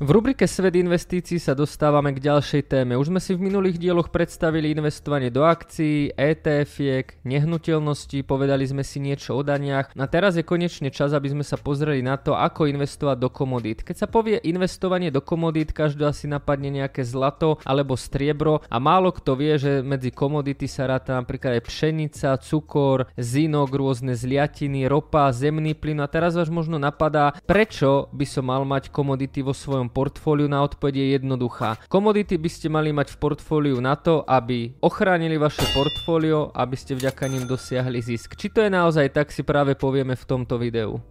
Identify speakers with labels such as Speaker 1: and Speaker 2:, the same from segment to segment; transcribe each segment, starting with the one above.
Speaker 1: V rubrike Svet investícií sa dostávame k ďalšej téme. Už sme si v minulých dieloch predstavili investovanie do akcií, ETF-iek, nehnuteľností, povedali sme si niečo o daniach a teraz je konečne čas, aby sme sa pozreli na to, ako investovať do komodít. Keď sa povie investovanie do komodít, každý asi napadne nejaké zlato alebo striebro a málo kto vie, že medzi komodity sa ráta napríklad aj pšenica, cukor, zinok, rôzne zliatiny, ropa, zemný plyn a teraz vás možno napadá, prečo by som mal mať komodity vo svojom portfóliu na odpoveď je jednoduchá. Komodity by ste mali mať v portfóliu na to, aby ochránili vaše portfólio, aby ste vďaka nim dosiahli zisk. Či to je naozaj tak, si práve povieme v tomto videu.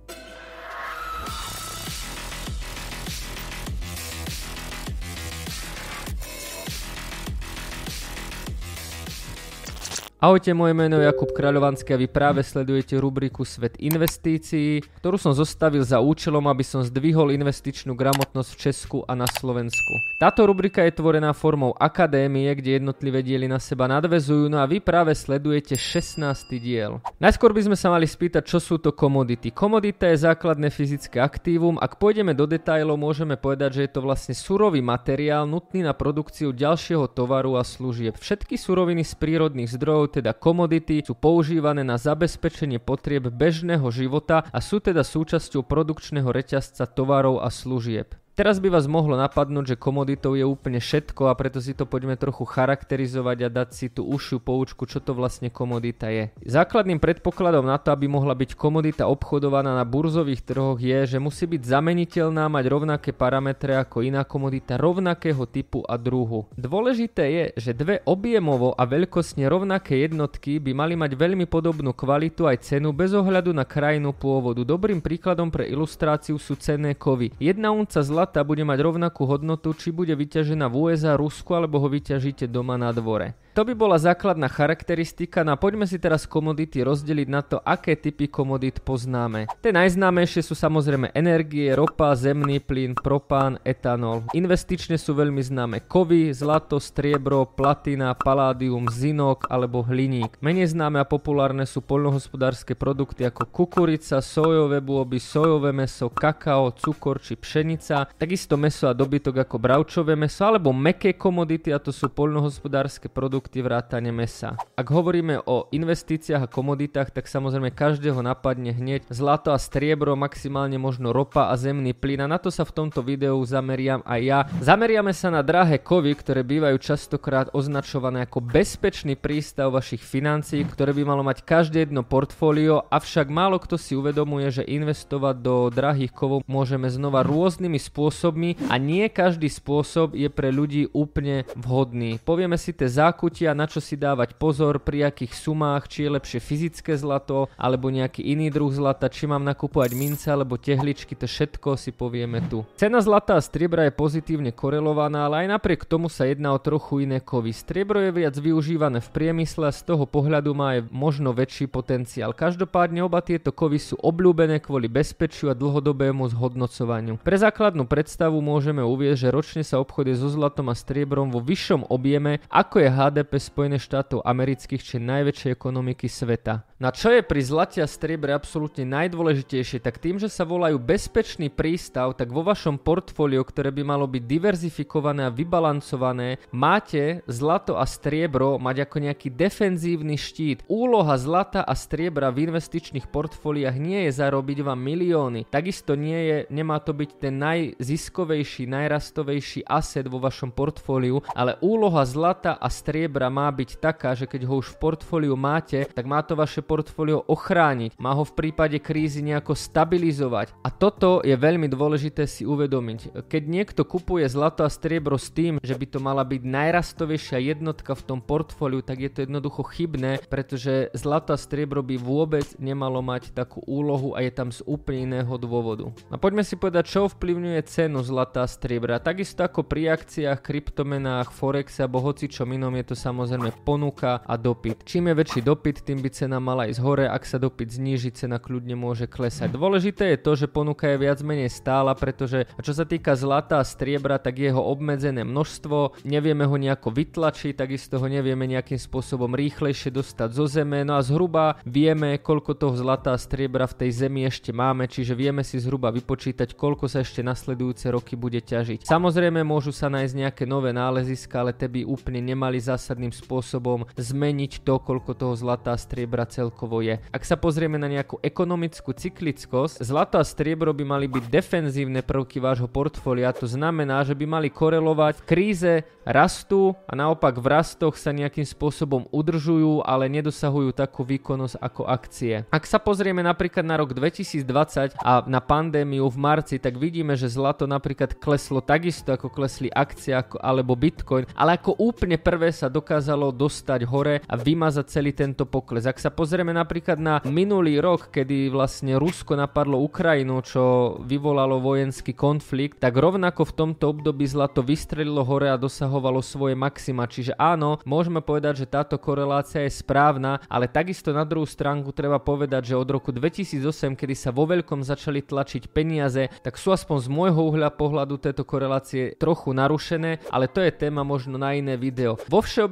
Speaker 1: Ahojte, moje meno je Jakub Kráľovanský a vy práve sledujete rubriku Svet investícií, ktorú som zostavil za účelom, aby som zdvihol investičnú gramotnosť v Česku a na Slovensku. Táto rubrika je tvorená formou akadémie, kde jednotlivé diely na seba nadvezujú, no a vy práve sledujete 16. diel. Najskôr by sme sa mali spýtať, čo sú to komodity. Komodita je základné fyzické aktívum. Ak pôjdeme do detajlov, môžeme povedať, že je to vlastne surový materiál nutný na produkciu ďalšieho tovaru a služieb. Všetky suroviny z prírodných zdrojov teda komodity, sú používané na zabezpečenie potrieb bežného života a sú teda súčasťou produkčného reťazca tovarov a služieb. Teraz by vás mohlo napadnúť, že komoditou je úplne všetko a preto si to poďme trochu charakterizovať a dať si tú užšiu poučku, čo to vlastne komodita je. Základným predpokladom na to, aby mohla byť komodita obchodovaná na burzových trhoch je, že musí byť zameniteľná, mať rovnaké parametre ako iná komodita rovnakého typu a druhu. Dôležité je, že dve objemovo a veľkostne rovnaké jednotky by mali mať veľmi podobnú kvalitu aj cenu bez ohľadu na krajinu pôvodu. Dobrým príkladom pre ilustráciu sú cenné kovy. Jedna unca zlata zlata bude mať rovnakú hodnotu, či bude vyťažená v USA, Rusku alebo ho vyťažíte doma na dvore. To by bola základná charakteristika, no a poďme si teraz komodity rozdeliť na to, aké typy komodít poznáme. Tie najznámejšie sú samozrejme energie, ropa, zemný plyn, propán, etanol. Investične sú veľmi známe kovy, zlato, striebro, platina, paládium, zinok alebo hliník. Menej známe a populárne sú poľnohospodárske produkty ako kukurica, sojové bôby, sojové meso, kakao, cukor či pšenica, takisto meso a dobytok ako bravčové meso alebo meké komodity a to sú poľnohospodárske produkty produkty vrátane mesa. Ak hovoríme o investíciách a komoditách, tak samozrejme každého napadne hneď zlato a striebro, maximálne možno ropa a zemný plyn a na to sa v tomto videu zameriam aj ja. Zameriame sa na drahé kovy, ktoré bývajú častokrát označované ako bezpečný prístav vašich financií, ktoré by malo mať každé jedno portfólio, avšak málo kto si uvedomuje, že investovať do drahých kovov môžeme znova rôznymi spôsobmi a nie každý spôsob je pre ľudí úplne vhodný. Povieme si tie zákutia rozhodnutia, na čo si dávať pozor, pri akých sumách, či je lepšie fyzické zlato, alebo nejaký iný druh zlata, či mám nakupovať mince alebo tehličky, to všetko si povieme tu. Cena zlata a striebra je pozitívne korelovaná, ale aj napriek tomu sa jedná o trochu iné kovy. Striebro je viac využívané v priemysle a z toho pohľadu má aj možno väčší potenciál. Každopádne oba tieto kovy sú obľúbené kvôli bezpečiu a dlhodobému zhodnocovaniu. Pre základnú predstavu môžeme uvieť, že ročne sa obchoduje so zlatom a striebrom vo vyššom objeme, ako je HDP HDP Spojených štátov amerických, či najväčšej ekonomiky sveta. Na čo je pri zlate a striebre absolútne najdôležitejšie, tak tým, že sa volajú bezpečný prístav, tak vo vašom portfóliu, ktoré by malo byť diverzifikované a vybalancované, máte zlato a striebro mať ako nejaký defenzívny štít. Úloha zlata a striebra v investičných portfóliách nie je zarobiť vám milióny. Takisto nie je, nemá to byť ten najziskovejší, najrastovejší aset vo vašom portfóliu, ale úloha zlata a striebra má byť taká, že keď ho už v portfóliu máte, tak má to vaše portfólio ochrániť, má ho v prípade krízy nejako stabilizovať. A toto je veľmi dôležité si uvedomiť. Keď niekto kupuje zlato a striebro s tým, že by to mala byť najrastovejšia jednotka v tom portfóliu, tak je to jednoducho chybné, pretože zlato a striebro by vôbec nemalo mať takú úlohu a je tam z úplne iného dôvodu. A poďme si povedať, čo vplyvňuje cenu zlata a striebra. Takisto ako pri akciách, kryptomenách, forexe alebo hoci čo inom je to samozrejme ponuka a dopyt. Čím je väčší dopyt, tým by cena mala ísť hore, ak sa dopyt zníži, cena kľudne môže klesať. Dôležité je to, že ponuka je viac menej stála, pretože čo sa týka zlata a striebra, tak jeho obmedzené množstvo, nevieme ho nejako vytlačiť, takisto ho nevieme nejakým spôsobom rýchlejšie dostať zo zeme, no a zhruba vieme, koľko toho zlata a striebra v tej zemi ešte máme, čiže vieme si zhruba vypočítať, koľko sa ešte nasledujúce roky bude ťažiť. Samozrejme môžu sa nájsť nejaké nové náleziska, ale tie by úplne nemali zásadným spôsobom zmeniť to, koľko toho zlata a striebra celkovo je. Ak sa pozrieme na nejakú ekonomickú cyklickosť, zlato a striebro by mali byť defenzívne prvky vášho portfólia, to znamená, že by mali korelovať v kríze rastú a naopak v rastoch sa nejakým spôsobom udržujú, ale nedosahujú takú výkonnosť ako akcie. Ak sa pozrieme napríklad na rok 2020 a na pandémiu v marci, tak vidíme, že zlato napríklad kleslo takisto ako klesli akcie alebo bitcoin, ale ako úplne prvé sa dokázalo dostať hore a vymazať celý tento pokles. Ak sa pozrieme napríklad na minulý rok, kedy vlastne Rusko napadlo Ukrajinu, čo vyvolalo vojenský konflikt, tak rovnako v tomto období zlato vystrelilo hore a dosahovalo svoje maxima. Čiže áno, môžeme povedať, že táto korelácia je správna, ale takisto na druhú stránku treba povedať, že od roku 2008, kedy sa vo veľkom začali tlačiť peniaze, tak sú aspoň z môjho uhľa pohľadu tieto korelácie trochu narušené, ale to je téma možno na iné video. Vo všeobecnosti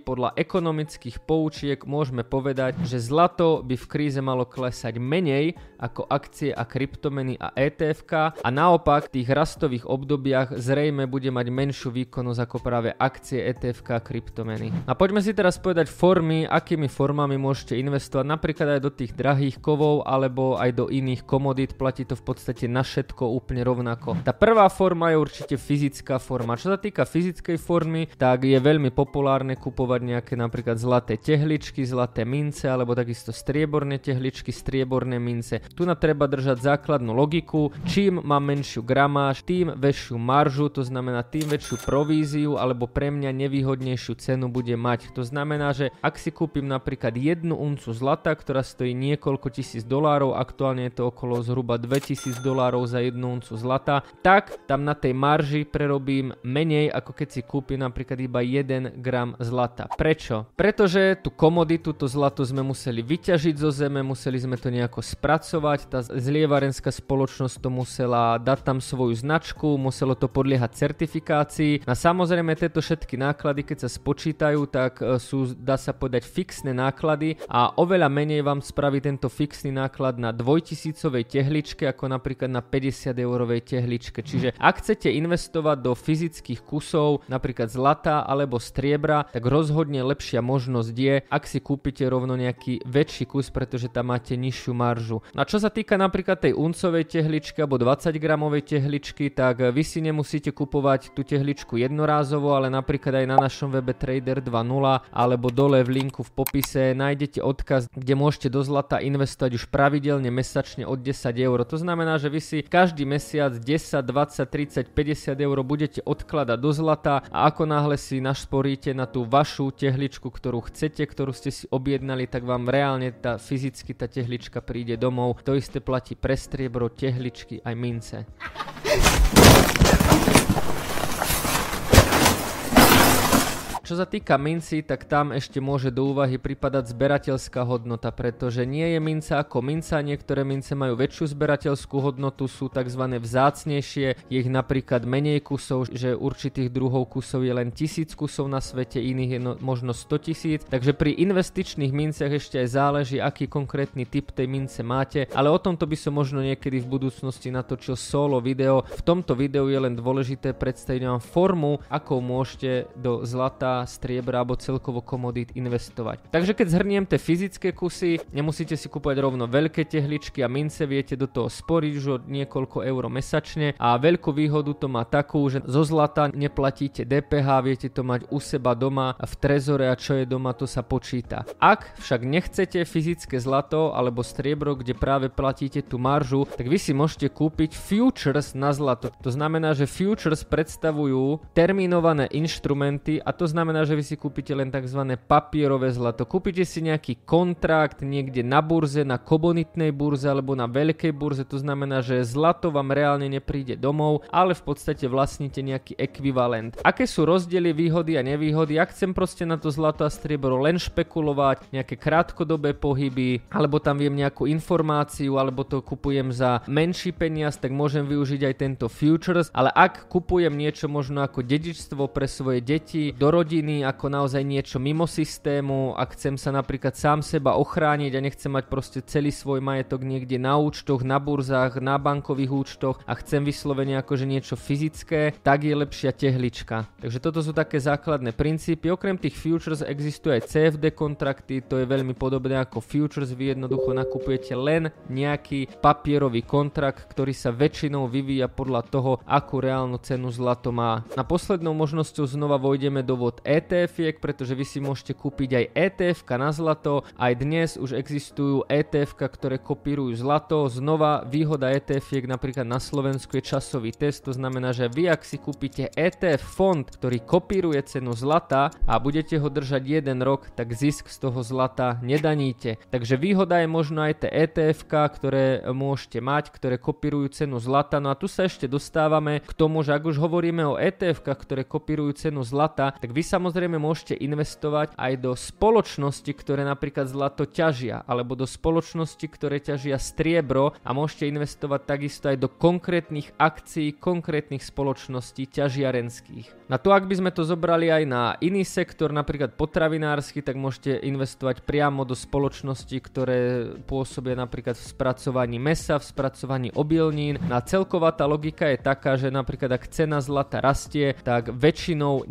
Speaker 1: podľa ekonomických poučiek môžeme povedať, že zlato by v kríze malo klesať menej ako akcie a kryptomeny a etf a naopak v tých rastových obdobiach zrejme bude mať menšiu výkonnosť ako práve akcie, etf a kryptomeny. A poďme si teraz povedať formy, akými formami môžete investovať napríklad aj do tých drahých kovov alebo aj do iných komodít, platí to v podstate na všetko úplne rovnako. Tá prvá forma je určite fyzická forma. Čo sa týka fyzickej formy, tak je veľmi populárne kupovať nejaké napríklad zlaté tehličky, zlaté mince alebo takisto strieborné tehličky, strieborné mince. Tu na treba držať základnú logiku. Čím má menšiu gramáž, tým väčšiu maržu, to znamená tým väčšiu províziu alebo pre mňa nevýhodnejšiu cenu bude mať. To znamená, že ak si kúpim napríklad jednu uncu zlata, ktorá stojí niekoľko tisíc dolárov, aktuálne je to okolo zhruba 2000 dolárov za jednu uncu zlata, tak tam na tej marži prerobím menej ako keď si kúpim napríklad iba 1 gram zlata. Prečo? Pretože tú komoditu, to zlato sme museli vyťažiť zo zeme, museli sme to nejako spracovať, tá zlievarenská spoločnosť to musela dať tam svoju značku, muselo to podliehať certifikácii. A samozrejme tieto všetky náklady, keď sa spočítajú, tak e, sú, dá sa povedať, fixné náklady a oveľa menej vám spraví tento fixný náklad na dvojtisícovej tehličke ako napríklad na 50 eurovej tehličke. Čiže ak chcete investovať do fyzických kusov, napríklad zlata alebo striebra, tak rozhodne lepšia možnosť je, ak si kúpite rovno nejaký väčší kus, pretože tam máte nižšiu maržu. A čo sa týka napríklad tej uncovej tehličky alebo 20 gramovej tehličky, tak vy si nemusíte kupovať tú tehličku jednorázovo, ale napríklad aj na našom webe Trader 2.0 alebo dole v linku v popise nájdete odkaz, kde môžete do zlata investovať už pravidelne mesačne od 10 eur. To znamená, že vy si každý mesiac 10, 20, 30, 50 eur budete odkladať do zlata a ako náhle si našporíte na tú vašu tehličku, ktorú chcete, ktorú ste si objednali, tak vám reálne tá fyzicky tá tehlička príde domov. To isté platí pre striebro, tehličky aj mince. Čo sa týka minci, tak tam ešte môže do úvahy pripadať zberateľská hodnota, pretože nie je minca ako minca, niektoré mince majú väčšiu zberateľskú hodnotu, sú tzv. vzácnejšie, je ich napríklad menej kusov, že určitých druhov kusov je len tisíc kusov na svete, iných je no, možno 100 tisíc, takže pri investičných minciach ešte aj záleží, aký konkrétny typ tej mince máte, ale o tomto by som možno niekedy v budúcnosti natočil solo video. V tomto videu je len dôležité predstaviť vám formu, akou môžete do zlata striebra alebo celkovo komodít investovať. Takže keď zhrniem tie fyzické kusy, nemusíte si kúpať rovno veľké tehličky a mince, viete do toho sporiť už od niekoľko eur mesačne a veľkú výhodu to má takú, že zo zlata neplatíte DPH, viete to mať u seba doma v trezore a čo je doma to sa počíta. Ak však nechcete fyzické zlato alebo striebro, kde práve platíte tú maržu, tak vy si môžete kúpiť futures na zlato. To znamená, že futures predstavujú termínované inštrumenty a to znamená, znamená, že vy si kúpite len tzv. papierové zlato. Kúpite si nejaký kontrakt niekde na burze, na komunitnej burze alebo na veľkej burze, to znamená, že zlato vám reálne nepríde domov, ale v podstate vlastníte nejaký ekvivalent. Aké sú rozdiely, výhody a nevýhody? Ak chcem proste na to zlato a striebro len špekulovať, nejaké krátkodobé pohyby, alebo tam viem nejakú informáciu, alebo to kupujem za menší peniaz, tak môžem využiť aj tento futures, ale ak kupujem niečo možno ako dedičstvo pre svoje deti, do rodiny, ako naozaj niečo mimo systému, ak chcem sa napríklad sám seba ochrániť a nechcem mať proste celý svoj majetok niekde na účtoch, na burzách, na bankových účtoch a chcem vyslovene akože niečo fyzické, tak je lepšia tehlička. Takže toto sú také základné princípy. Okrem tých futures existuje aj CFD kontrakty, to je veľmi podobné ako futures, vy jednoducho nakupujete len nejaký papierový kontrakt, ktorý sa väčšinou vyvíja podľa toho, akú reálnu cenu zlato má. Na poslednou možnosťou znova vojdeme do vod etf pretože vy si môžete kúpiť aj etf na zlato. Aj dnes už existujú etf ktoré kopírujú zlato. Znova výhoda etf napríklad na Slovensku je časový test, to znamená, že vy ak si kúpite ETF fond, ktorý kopíruje cenu zlata a budete ho držať jeden rok, tak zisk z toho zlata nedaníte. Takže výhoda je možno aj tie etf ktoré môžete mať, ktoré kopírujú cenu zlata. No a tu sa ešte dostávame k tomu, že ak už hovoríme o etf ktoré kopírujú cenu zlata, tak vy samozrejme môžete investovať aj do spoločnosti, ktoré napríklad zlato ťažia, alebo do spoločnosti, ktoré ťažia striebro a môžete investovať takisto aj do konkrétnych akcií, konkrétnych spoločností ťažiarenských. Na to, ak by sme to zobrali aj na iný sektor, napríklad potravinársky, tak môžete investovať priamo do spoločnosti, ktoré pôsobia napríklad v spracovaní mesa, v spracovaní obilnín. Na celková tá logika je taká, že napríklad ak cena zlata rastie, tak väčšinou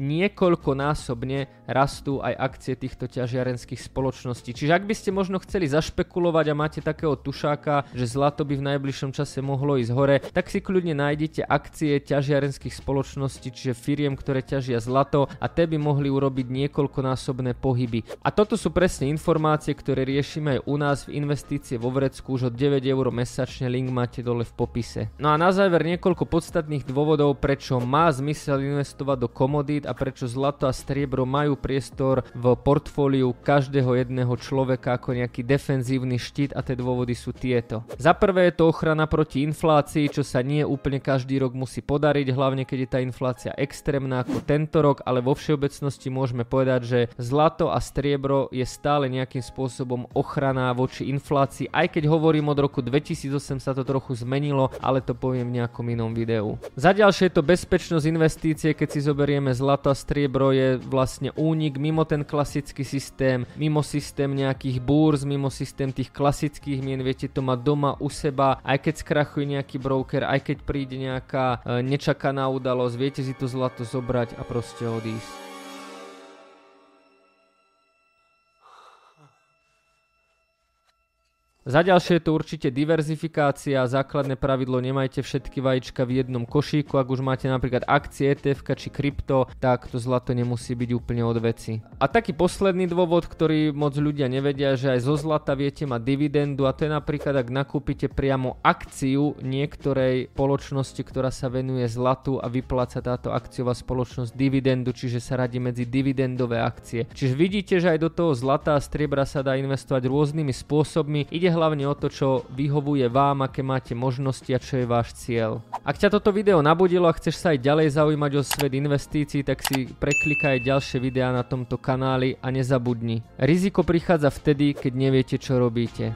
Speaker 1: niekoľkonásobne rastú aj akcie týchto ťažiarenských spoločností. Čiže ak by ste možno chceli zašpekulovať a máte takého tušáka, že zlato by v najbližšom čase mohlo ísť hore, tak si kľudne nájdete akcie ťažiarenských spoločností, čiže firiem, ktoré ťažia zlato a te by mohli urobiť niekoľkonásobné pohyby. A toto sú presne informácie, ktoré riešime aj u nás v investície vo Vrecku už od 9 eur mesačne, link máte dole v popise. No a na záver niekoľko podstatných dôvodov, prečo má zmysel investovať do komodít a prečo zlato a striebro majú priestor v portfóliu každého jedného človeka ako nejaký defenzívny štít a tie dôvody sú tieto. Za prvé je to ochrana proti inflácii, čo sa nie úplne každý rok musí podariť, hlavne keď je tá inflácia extrémna ako tento rok, ale vo všeobecnosti môžeme povedať, že zlato a striebro je stále nejakým spôsobom ochrana voči inflácii, aj keď hovorím od roku 2008 sa to trochu zmenilo, ale to poviem v nejakom inom videu. Za ďalšie je to bezpečnosť investície, keď si zoberieme zlato a striebro je vlastne únik mimo ten klasický systém, mimo systém nejakých búrz, mimo systém tých klasických mien, viete to mať doma u seba, aj keď skrachuje nejaký broker, aj keď príde nejaká e, nečakaná udalosť, viete si to zlato zobrať a proste odísť. Za ďalšie je to určite diverzifikácia, základné pravidlo nemajte všetky vajíčka v jednom košíku, ak už máte napríklad akcie, ETF či krypto, tak to zlato nemusí byť úplne od veci. A taký posledný dôvod, ktorý moc ľudia nevedia, že aj zo zlata viete mať dividendu a to je napríklad, ak nakúpite priamo akciu niektorej spoločnosti, ktorá sa venuje zlatu a vypláca táto akciová spoločnosť dividendu, čiže sa radí medzi dividendové akcie. Čiže vidíte, že aj do toho zlata a striebra sa dá investovať rôznymi spôsobmi. Ide hlavne o to, čo vyhovuje vám, aké máte možnosti a čo je váš cieľ. Ak ťa toto video nabudilo a chceš sa aj ďalej zaujímať o svet investícií, tak si preklikaj ďalšie videá na tomto kanáli a nezabudni. Riziko prichádza vtedy, keď neviete, čo robíte.